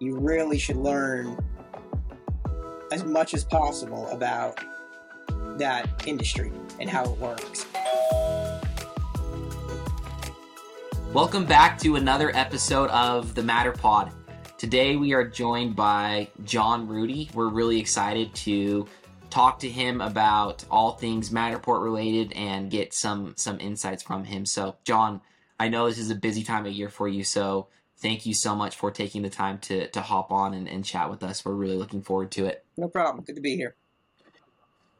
you really should learn as much as possible about that industry and how it works. Welcome back to another episode of the Matterpod. Today we are joined by John Rudy. We're really excited to talk to him about all things Matterport related and get some some insights from him. So, John, I know this is a busy time of year for you, so thank you so much for taking the time to to hop on and, and chat with us. We're really looking forward to it. No problem. Good to be here.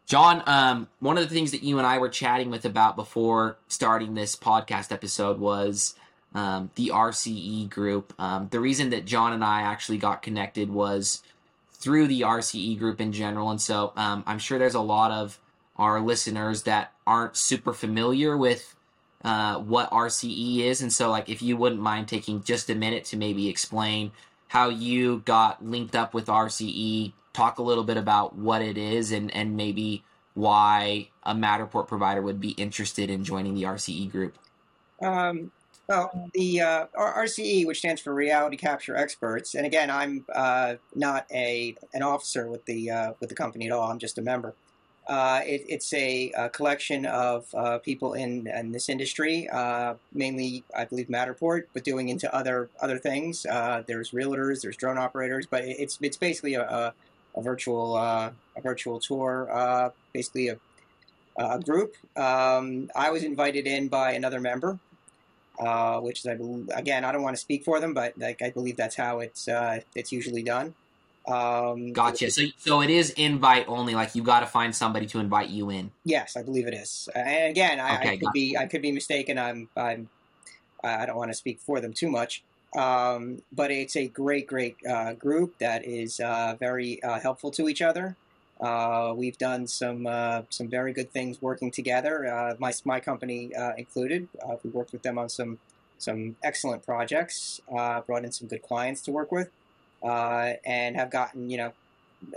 John, um, one of the things that you and I were chatting with about before starting this podcast episode was um, the RCE group. Um, the reason that John and I actually got connected was through the RCE group in general. And so um, I'm sure there's a lot of our listeners that aren't super familiar with uh, what RCE is. And so, like, if you wouldn't mind taking just a minute to maybe explain how you got linked up with RCE, talk a little bit about what it is and, and maybe why a Matterport provider would be interested in joining the RCE group. Um, well, the uh, RCE, which stands for Reality Capture Experts, and again, I'm uh, not a an officer with the uh, with the company at all. I'm just a member. Uh, it, it's a, a, collection of uh, people in, in this industry, uh, mainly, I believe, Matterport, but doing into other other things. there's realtors, there's drone operators, but it's it's basically a, a, a virtual a virtual tour, basically a a group. Um, I was invited in by another member uh, which is I believe, again I don't want to speak for them, but like I believe that's how it's uh, it's usually done. Um, gotcha. So so it is invite only. Like you got to find somebody to invite you in. Yes, I believe it is. And again, I, okay, I could gotcha. be I could be mistaken. I'm I'm I don't want to speak for them too much. Um, but it's a great, great uh, group that is uh, very uh, helpful to each other. Uh, we've done some uh, some very good things working together. Uh, my my company uh, included. Uh, we worked with them on some some excellent projects. Uh, brought in some good clients to work with, Uh, and have gotten you know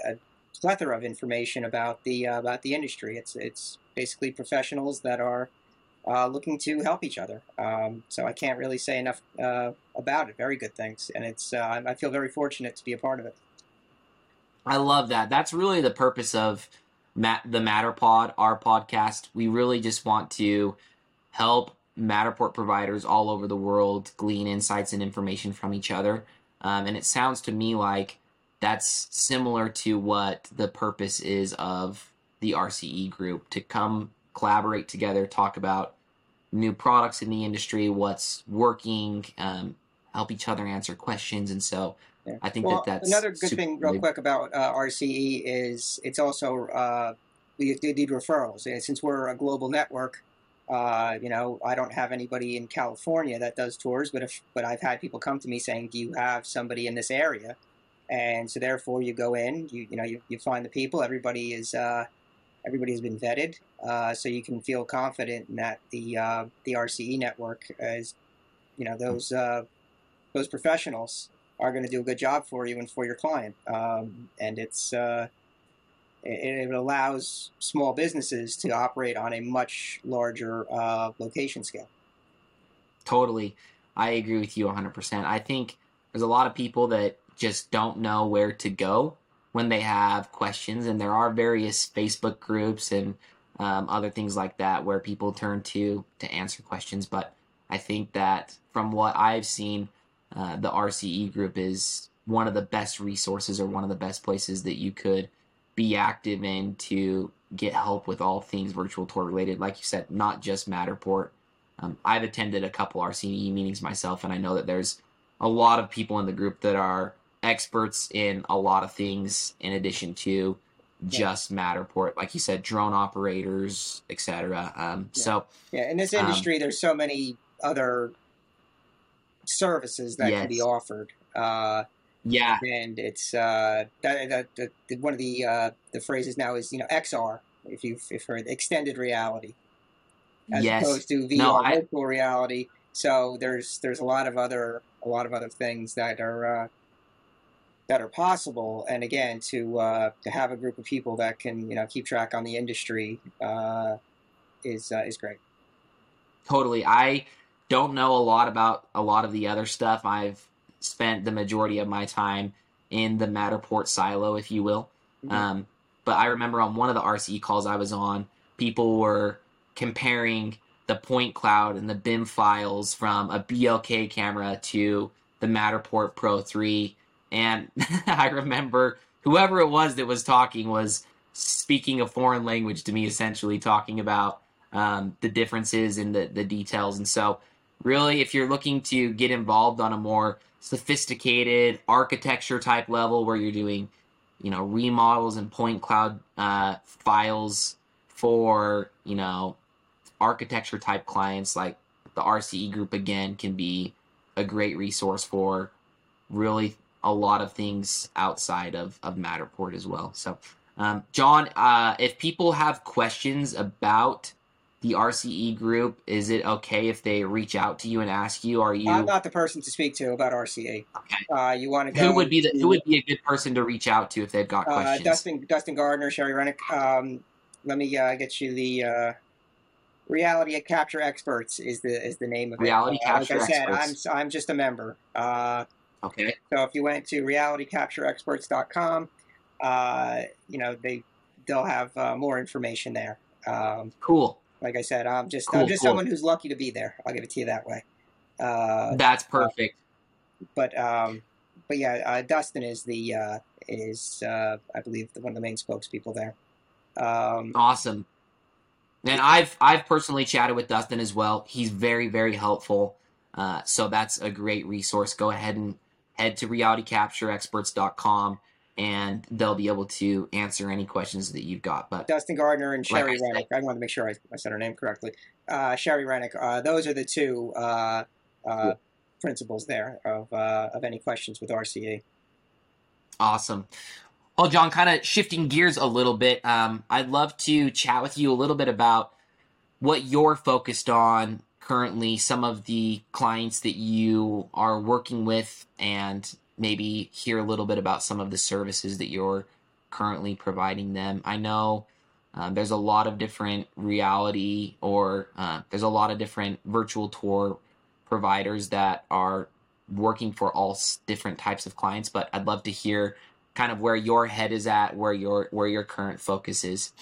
a plethora of information about the uh, about the industry. It's it's basically professionals that are uh, looking to help each other. Um, so I can't really say enough about it. Very good things, and it's I feel very fortunate to be a part of it. I love that. That's really the purpose of Matt, the Matterpod, our podcast. We really just want to help Matterport providers all over the world glean insights and information from each other. Um, and it sounds to me like that's similar to what the purpose is of the RCE group to come collaborate together, talk about new products in the industry, what's working, um, help each other answer questions. And so yeah. I think well, that that's another good thing, real quick about uh, RCE is it's also uh, we did referrals. And since we're a global network, uh, you know, I don't have anybody in California that does tours, but if but I've had people come to me saying, "Do you have somebody in this area?" And so therefore, you go in, you you know, you, you find the people. Everybody is uh, everybody has been vetted, uh, so you can feel confident that the uh, the RCE network is, you know, those those professionals are going to do a good job for you and for your client. Um, and it's it, it, allows small businesses to operate on a much larger uh, location scale. Totally, I agree with you 100%. I think there's a lot of people that just don't know where to go when they have questions, and there are various Facebook groups and um, other things like that where people turn to to answer questions. But I think that from what I've seen, uh, the RCE group is one of the best resources or one of the best places that you could be active in to get help with all things virtual tour related. Like you said, not just Matterport. Um, I've attended a couple RCE meetings myself, and I know that there's a lot of people in the group that are experts in a lot of things in addition to just Matterport, like you said, drone operators, etc. Um, yeah. So yeah, in this industry, um, there's so many other services that yes. can be offered. Uh, yeah, and it's uh, that, that, that, one of the uh, the phrases now is you know XR if you've if heard extended reality as yes. opposed to VR no, virtual reality. So there's there's a lot of other a lot of other things that are uh, that are possible. And again, to uh, to have a group of people that can you know keep track on the industry uh, is uh, is great. Totally, I don't know a lot about a lot of the other stuff. I've spent the majority of my time in the Matterport silo, if you will. Mm-hmm. Um, but I remember on one of the RCE calls I was on, people were comparing the point cloud and the BIM files from a BLK camera to the Matterport Pro 3. And I remember whoever it was that was talking was speaking a foreign language to me, essentially talking about um, the differences in the, the details. And so, really, if you're looking to get involved on a more sophisticated architecture type level where you're doing, you know, remodels and point cloud uh, files for, you know, architecture type clients like the RCE group again can be a great resource for really a lot of things outside of, of Matterport as well. So, um, John, uh, if people have questions about the RCE group, is it okay if they reach out to you and ask you? Are you? I'm not the person to speak to about RCE. Okay. Uh, you want to go? Who would be the Who would be a good person to reach out to if they've got uh, questions? Dustin Dustin Gardner, Sherry Rennick. Um, let me uh, get you the uh, Reality Capture Experts is the is the name of Reality it. Capture uh, like I said, Experts. I'm I'm just a member. Uh, okay. So if you went to realitycaptureexperts.com, uh, you know they they'll have uh, more information there. Um, cool. Like I said, I'm just cool, I'm just cool. someone who's lucky to be there. I'll give it to you that way. Uh, That's perfect. but um, but yeah, uh, Dustin is the uh, is uh, I believe one of the main spokespeople there. Um, awesome. And I've I've personally chatted with Dustin as well. He's very very helpful. Uh, so that's a great resource. Go ahead and head to realitycaptureexperts.com and they'll be able to answer any questions that you've got. But Dustin Gardner and Sherry like I Rennick, I want to make sure I, I said her name correctly. Uh, Sherry Rennick, uh, those are the two uh, uh principles there of uh, of any questions with RCE. Awesome. Well, John, kind of shifting gears a little bit, um, I'd love to chat with you a little bit about what you're focused on currently, some of the clients that you are working with, and maybe hear a little bit about some of the services that you're currently providing them. I know um, there's a lot of different reality or uh, there's a lot of different virtual tour providers that are working for all different types of clients, but I'd love to hear kind of where your head is at, where your where your current focus is?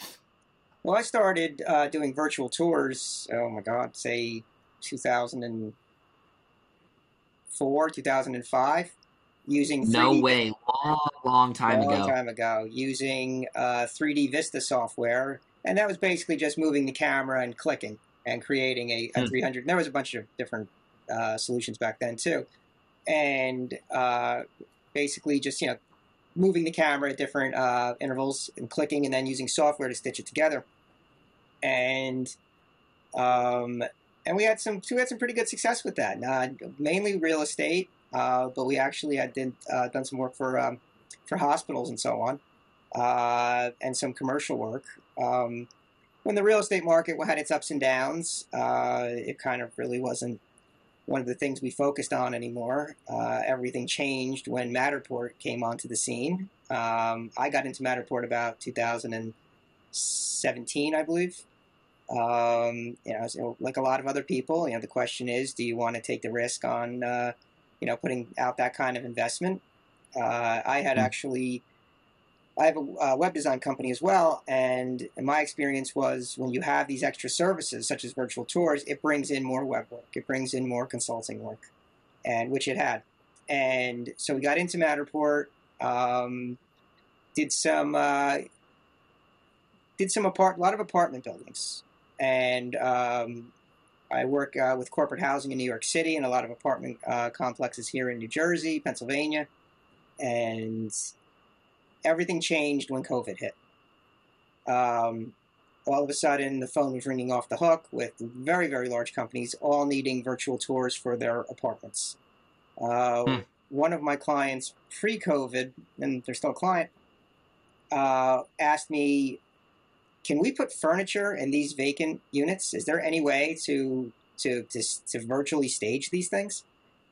Well, I started uh, doing virtual tours. Oh my God, say 2004, 2005, using 3D, no way, long, long time long ago. Long time ago, using uh, 3DVista software, and that was basically just moving the camera and clicking and creating a, a hmm. 300. There was a bunch of different uh, solutions back then too, and uh, basically just you know moving the camera at different uh, intervals and clicking, and then using software to stitch it together. And um, and we had some we had some pretty good success with that. Mainly real estate, uh, but we actually had did, uh, done some work for um, for hospitals and so on, uh, and some commercial work. Um, when the real estate market had its ups and downs, uh, it kind of really wasn't one of the things we focused on anymore. Uh, everything changed when Matterport came onto the scene. Um, I got into Matterport about 2017, I believe. Um, you know, so like a lot of other people, you know, the question is, do you want to take the risk on, uh, you know, putting out that kind of investment? Uh, I had mm-hmm. actually I have a, a, web design company as well, and my experience was when you have these extra services such as virtual tours, it brings in more web work, it brings in more consulting work, and which it had. And so we got into Matterport, um, did some uh, did some apart a lot of apartment buildings, and um, I work uh, with corporate housing in New York City and a lot of apartment uh, complexes here in New Jersey, Pennsylvania, and everything changed when COVID hit. Um, all of a sudden, the phone was ringing off the hook with very, very large companies all needing virtual tours for their apartments. Uh, hmm. One of my clients pre COVID, and they're still a client, uh, asked me, Can we put furniture in these vacant units? Is there any way to, to, to, to virtually stage these things?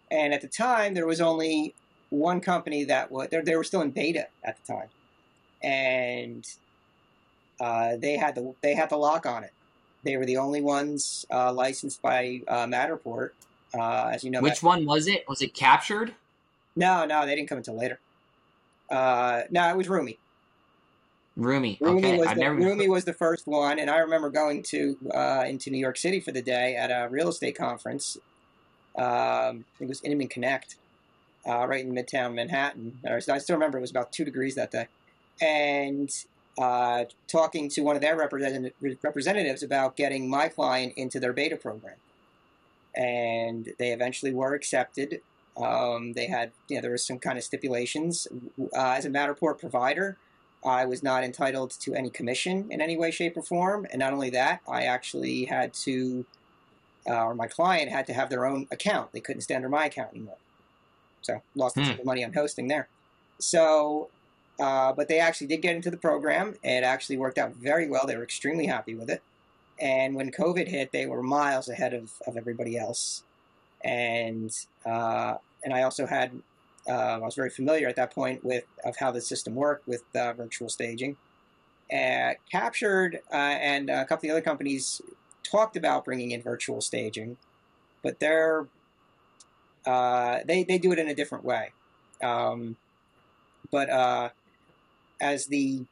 And at the time, there was only one company that was they were still in beta at the time, and uh, they had the they had the lock on it. They were the only ones uh, licensed by uh, Matterport. Uh, as you know, which one was it? Was it Captur3D? No, no, they didn't come until later. Uh, no, it was Rooomy. Rooomy. Rooomy okay. was I've the, never... Rooomy was the first one, and I remember going to uh, into New York City for the day at a real estate conference. Um, it was Inman Connect, uh, right in Midtown Manhattan. I still remember it was about two degrees that day, and uh, talking to one of their representative, representatives about getting my client into their beta program, and they eventually were accepted. Um, they had, you know, there was some kind of stipulations uh, as a Matterport provider. I was not entitled to any commission in any way, shape, or form. And not only that, I actually had to, uh, or my client had to have their own account. They couldn't stay under my account anymore. So lost hmm. the money on hosting there. So, uh, but they actually did get into the program. It actually worked out very well. They were extremely happy with it. And when COVID hit, they were miles ahead of, of everybody else. And uh, and I also had uh, I was very familiar at that point with of how the system worked with uh, virtual staging. Uh, captured uh, and a couple of the other companies talked about bringing in virtual staging, but they're uh, they they do it in a different way. Um, but uh, as the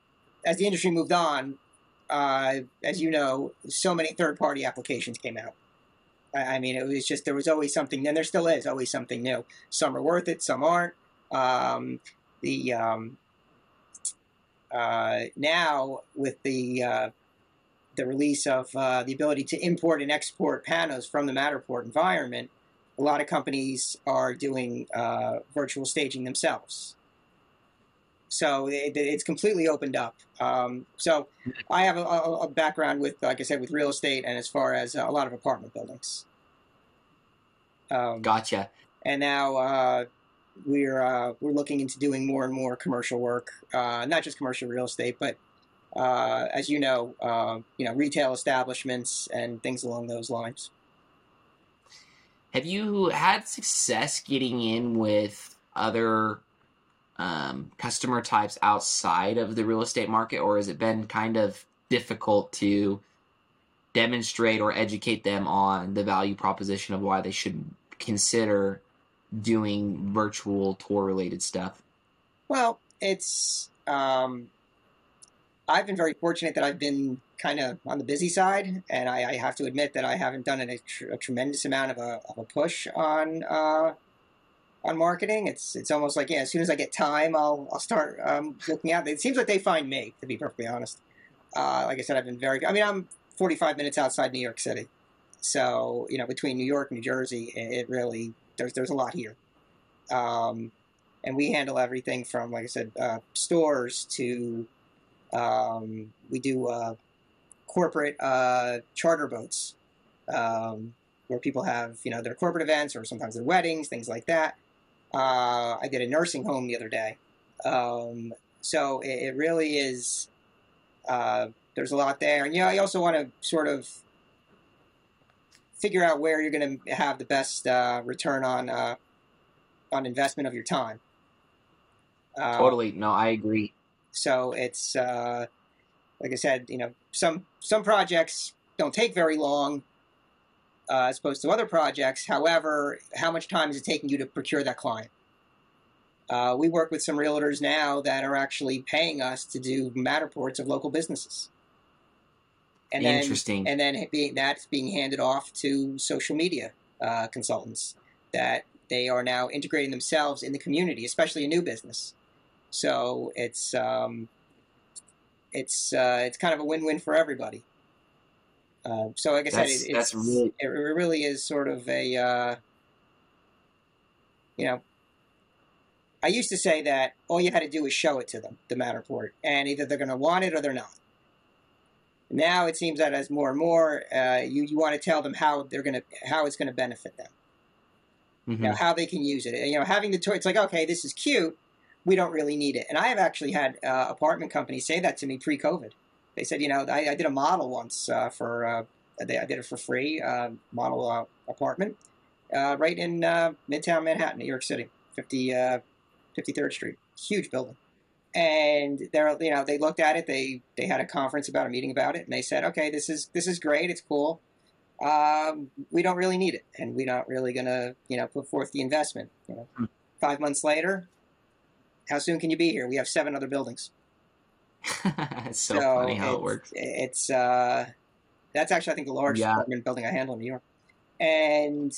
as the industry moved on, as you know, so many third party applications came out. I mean, it was just there was always something, and there still is always something new. Some are worth it, some aren't. Um, the um, uh, now with the uh, the release of uh, the ability to import and export panos from the Matterport environment, a lot of companies are doing uh, virtual staging themselves. So it, it's completely opened up. Um, so I have a, a, background with, like I said, with real estate and as far as a lot of apartment buildings. Um, gotcha. And now uh, we're uh, we're looking into doing more and more commercial work, uh, not just commercial real estate, but uh, as you know, uh, you know, retail establishments and things along those lines. Have you had success getting in with other um, customer types outside of the real estate market, or has it been kind of difficult to demonstrate or educate them on the value proposition of why they should consider doing virtual tour related stuff? Well, it's um, I've been very fortunate that I've been kind of on the busy side, and I, I have to admit that I haven't done a, tr- a tremendous amount of a, of a push on uh, on marketing. It's it's almost like yeah, as soon as I get time, I'll I'll start um, looking out. It seems like they find me, to be perfectly honest. Uh, like I said, I've been very. I mean, I'm 45 minutes outside New York City, so you know between New York and New Jersey, it really there's there's a lot here. Um, and we handle everything from like I said, uh, stores to um, we do uh, corporate uh, charter boats. Um, where people have, you know, their corporate events or sometimes their weddings, things like that. Uh, I did a nursing home the other day. Um, so it, it, really is, uh, there's a lot there. And, you know, I also want to sort of figure out where you're going to have the best uh, return on uh, on investment of your time. Uh, totally. No, I agree. So it's, uh, like I said, you know, some some projects don't take very long uh, as opposed to other projects. However, how much time is it taking you to procure that client? Uh, we work with some realtors now that are actually paying us to do Matterports of local businesses. And Interesting. Then, and then being, that's being handed off to social media uh, consultants that they are now integrating themselves in the community, especially a new business. So it's um, it's uh, it's kind of a win-win for everybody. Uh, so, like I said, it, really... it really is sort of a, uh, you know, I used to say that all you had to do was show it to them, the Matterport, and either they're going to want it or they're not. Now it seems that as more and more, uh, you, you want to tell them how they're going to how it's going to benefit them. Mm-hmm. You know, how they can use it. You know, having the toy, it's like okay, this is cute. We don't really need it. And I have actually had uh, apartment companies say that to me pre-COVID. They said, you know, I, I did a model once uh, for, uh, I did it for free, uh, model uh, apartment, uh, right in uh, Midtown Manhattan, New York City, 50, 53rd Street, huge building. And they're, you know, they looked at it. They they had a conference about a meeting about it, and they said, okay, this is this is great. It's cool. Um, we don't really need it, and we're not really gonna, you know, put forth the investment. You know, Five months later, how soon can you be here? We have seven other buildings. it's so, so, funny how it works. It's uh, that's actually I think the largest yeah. apartment building I handle in New York, and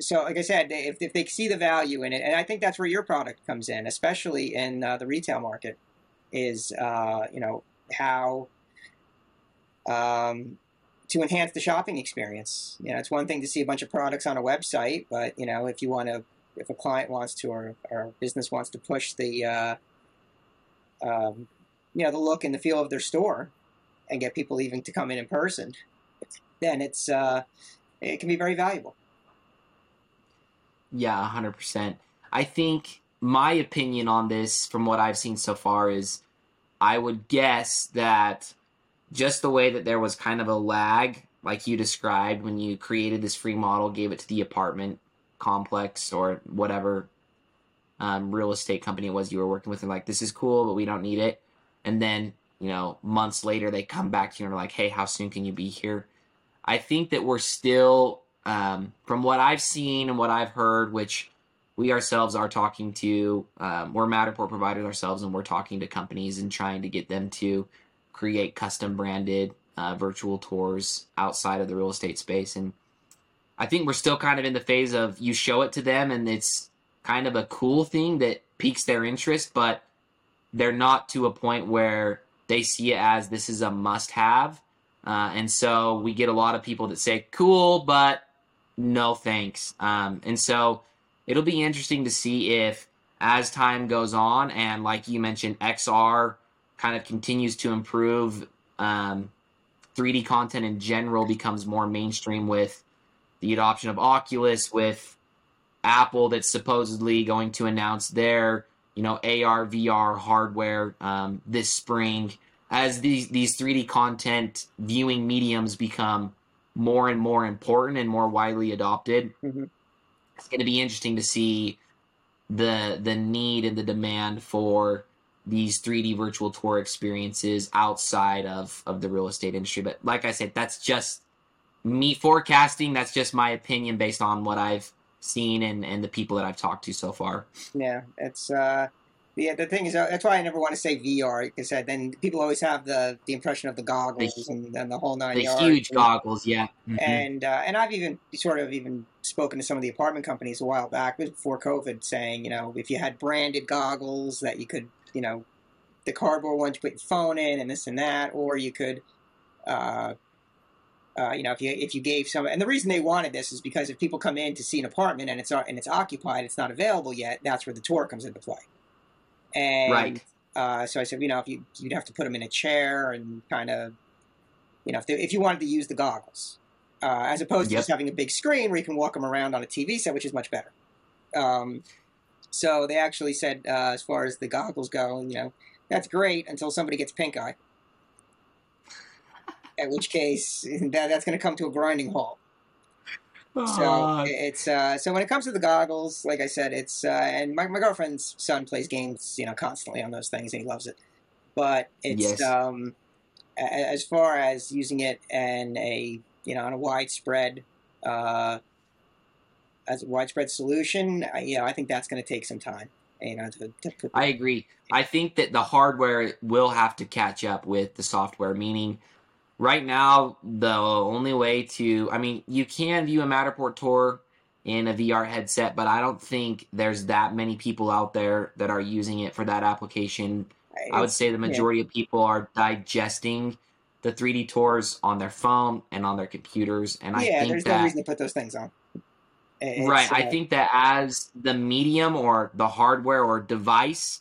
so like I said, if if they see the value in it, and I think that's where your product comes in, especially in uh, the retail market, is uh, you know how um, to enhance the shopping experience. You know, it's one thing to see a bunch of products on a website, but you know, if you want to, if a client wants to, or, or business wants to push the, uh, um, you know, the look and the feel of their store, and get people even to come in in person, then it's uh, it can be very valuable. Yeah, hundred percent. I think my opinion on this, from what I've seen so far, is I would guess that just the way that there was kind of a lag, like you described, when you created this free model, gave it to the apartment complex or whatever um, real estate company it was you were working with, and like, this is cool, but we don't need it. And then, you know, months later, they come back to you and are like, hey, how soon can you be here? I think that we're still, um, from what I've seen and what I've heard, which we ourselves are talking to, um, we're Matterport providers ourselves, and we're talking to companies and trying to get them to create custom branded uh, virtual tours outside of the real estate space. And I think we're still kind of in the phase of you show it to them and it's kind of a cool thing that piques their interest, but they're not to a point where they see it as this is a must have. Uh, and so we get a lot of people that say, cool, but no thanks. Um, and so it'll be interesting to see if as time goes on and like you mentioned, XR kind of continues to improve. Um, 3D content in general becomes more mainstream with the adoption of Oculus, with Apple that's supposedly going to announce their you know AR VR hardware um, this spring. As these these 3D content viewing mediums become more and more important and more widely adopted, mm-hmm. it's going to be interesting to see the the need and the demand for these 3D virtual tour experiences outside of of the real estate industry. But like I said, that's just me forecasting. That's just my opinion based on what I've seen and and the people that I've talked to so far. Yeah, it's uh yeah, the thing is, uh, that's why I never want to say VR because uh, then people always have the the impression of the goggles the, and, and, the whole nine the yards. huge and, goggles, yeah. Mm-hmm. And uh, and I've even sort of even spoken to some of the apartment companies a while back before COVID, saying you know if you had branded goggles that you could you know, the cardboard ones you put your phone in and this and that, or you could, uh, uh, you know, if you if you gave some, and the reason they wanted this is because if people come in to see an apartment and it's and it's occupied, it's not available yet. That's where the tour comes into play. And right. Uh, so I said, you know, if you you'd have to put them in a chair and kind of, you know, if they, if you wanted to use the goggles, uh, as opposed to just having a big screen where you can walk them around on a TV set, which is much better. Um, so they actually said, uh, as far as the goggles go, you know, that's great until somebody gets pink eye. At which case, that, that's going to come to a grinding halt. So it's uh, so when it comes to the goggles, like I said, it's uh, and my, my girlfriend's son plays games, you know, constantly on those things, and he loves it. But it's yes. um, as far as using it in a you know on a widespread uh, as a widespread solution, I, you know, I think that's going to take some time. You know, to, to put I agree. I think that the hardware will have to catch up with the software. Meaning, right now, the only way to, I mean, you can view a Matterport tour in a VR headset, but I don't think there's that many people out there that are using it for that application. It's, I would say the majority yeah. of people are digesting the 3D tours on their phone and on their computers, and I think there's that, no reason to put those things on. It's, right. Uh, I think that as the medium or the hardware or device,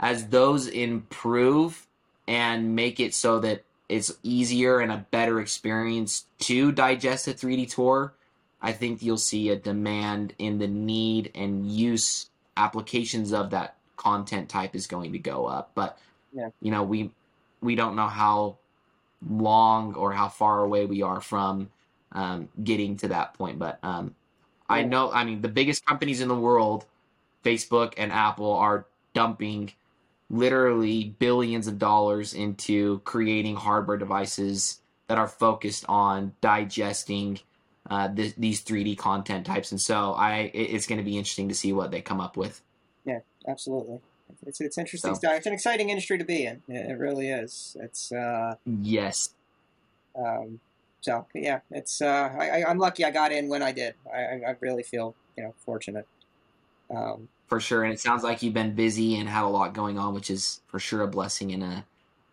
as those improve and make it so that it's easier and a better experience to digest a 3D tour, I think you'll see a demand in the need and use applications of that content type is going to go up. But yeah. you know, we we don't know how long or how far away we are from um, getting to that point. But um, I know, I mean, the biggest companies in the world, Facebook and Apple, are dumping literally billions of dollars into creating hardware devices that are focused on digesting uh, th- these 3D content types. And so I, it's going to be interesting to see what they come up with. Yeah, absolutely. It's it's interesting so, stuff. It's an exciting industry to be in. It really is. It's uh, yes. Um, so yeah, it's uh, I, I'm lucky I got in when I did. I, I really feel you know fortunate. Um, for sure, and it sounds like you've been busy and had a lot going on, which is for sure a blessing and a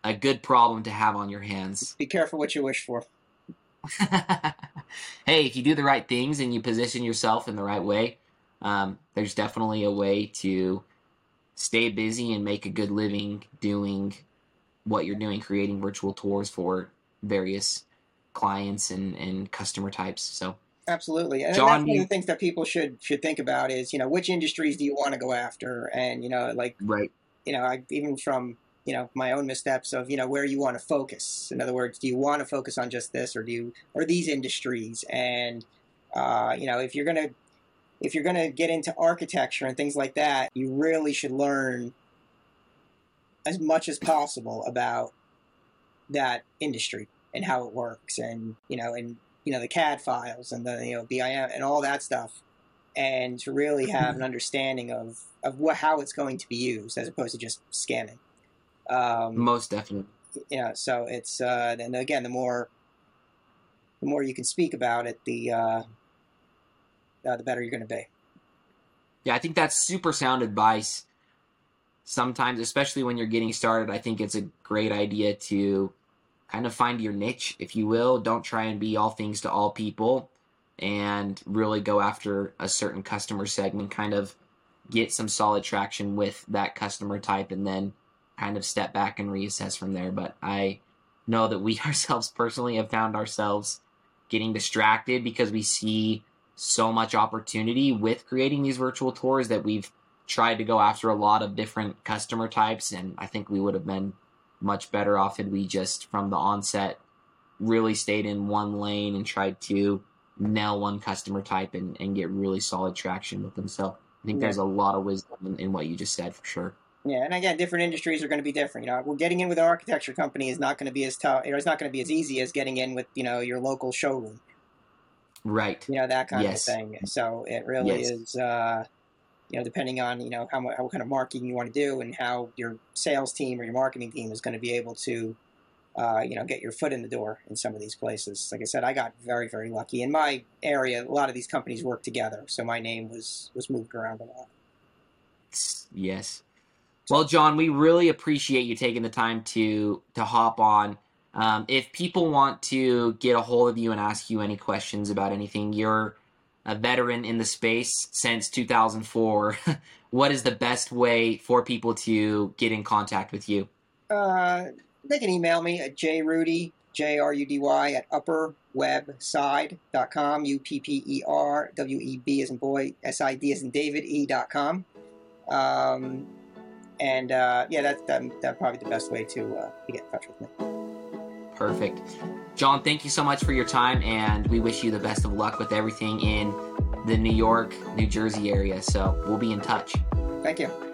a good problem to have on your hands. Be careful what you wish for. hey, if you do the right things and you position yourself in the right way, um, there's definitely a way to stay busy and make a good living doing what you're doing, creating virtual tours for various clients and, and customer types. So absolutely, and John, that's one of the things that people should should think about is you know which industries do you want to go after, and you know like right, you know I, even from you know my own missteps of you know where you want to focus. In other words, do you want to focus on just this, or do you or these industries? And uh, you know if you're gonna if you're gonna get into architecture and things like that, you really should learn as much as possible about that industry and how it works and you know and you know the CAD files and the you know BIM and all that stuff and to really have an understanding of of what how it's going to be used as opposed to just scanning. Um, Most definitely. Yeah. So it's uh, and again the more the more you can speak about it, the uh, uh, the better you're going to be. Yeah, I think that's super sound advice. Sometimes, especially when you're getting started, I think it's a great idea to kind of find your niche, if you will. Don't try and be all things to all people and really go after a certain customer segment, kind of get some solid traction with that customer type and then kind of step back and reassess from there. But I know that we ourselves personally have found ourselves getting distracted because we see so much opportunity with creating these virtual tours that we've tried to go after a lot of different customer types and I think we would have been much better off had we just from the onset really stayed in one lane and tried to nail one customer type and, and get really solid traction with them. So I think yeah. there's a lot of wisdom in, in, what you just said for sure. Yeah, and again, different industries are going to be different. You know, we're getting in with an architecture company is not going to be as tough. It's not going to be as easy as getting in with you know your local showroom. Right. You know that kind yes. of thing. So it really yes. is. Uh, you know, depending on you know how what kind of marketing you want to do and how your sales team or your marketing team is going to be able to, uh, you know, get your foot in the door in some of these places. Like I said, I got very very lucky in my area. A lot of these companies work together, so my name was was moved around a lot. Yes. Well, John, we really appreciate you taking the time to to hop on. Um, if people want to get a hold of you and ask you any questions about anything, you're a veteran in the space since 2004. what is the best way for people to get in contact with you? Uh, they can email me at jrudy, J R U D Y, at upperwebside.com, U P P E R W E B as in boy, S I D as in David, E.com. Um, and uh, yeah, that's that, that's probably the best way to, uh, to get in touch with me. Perfect. John, thank you so much for your time, and we wish you the best of luck with everything in the New York, New Jersey area. So we'll be in touch. Thank you.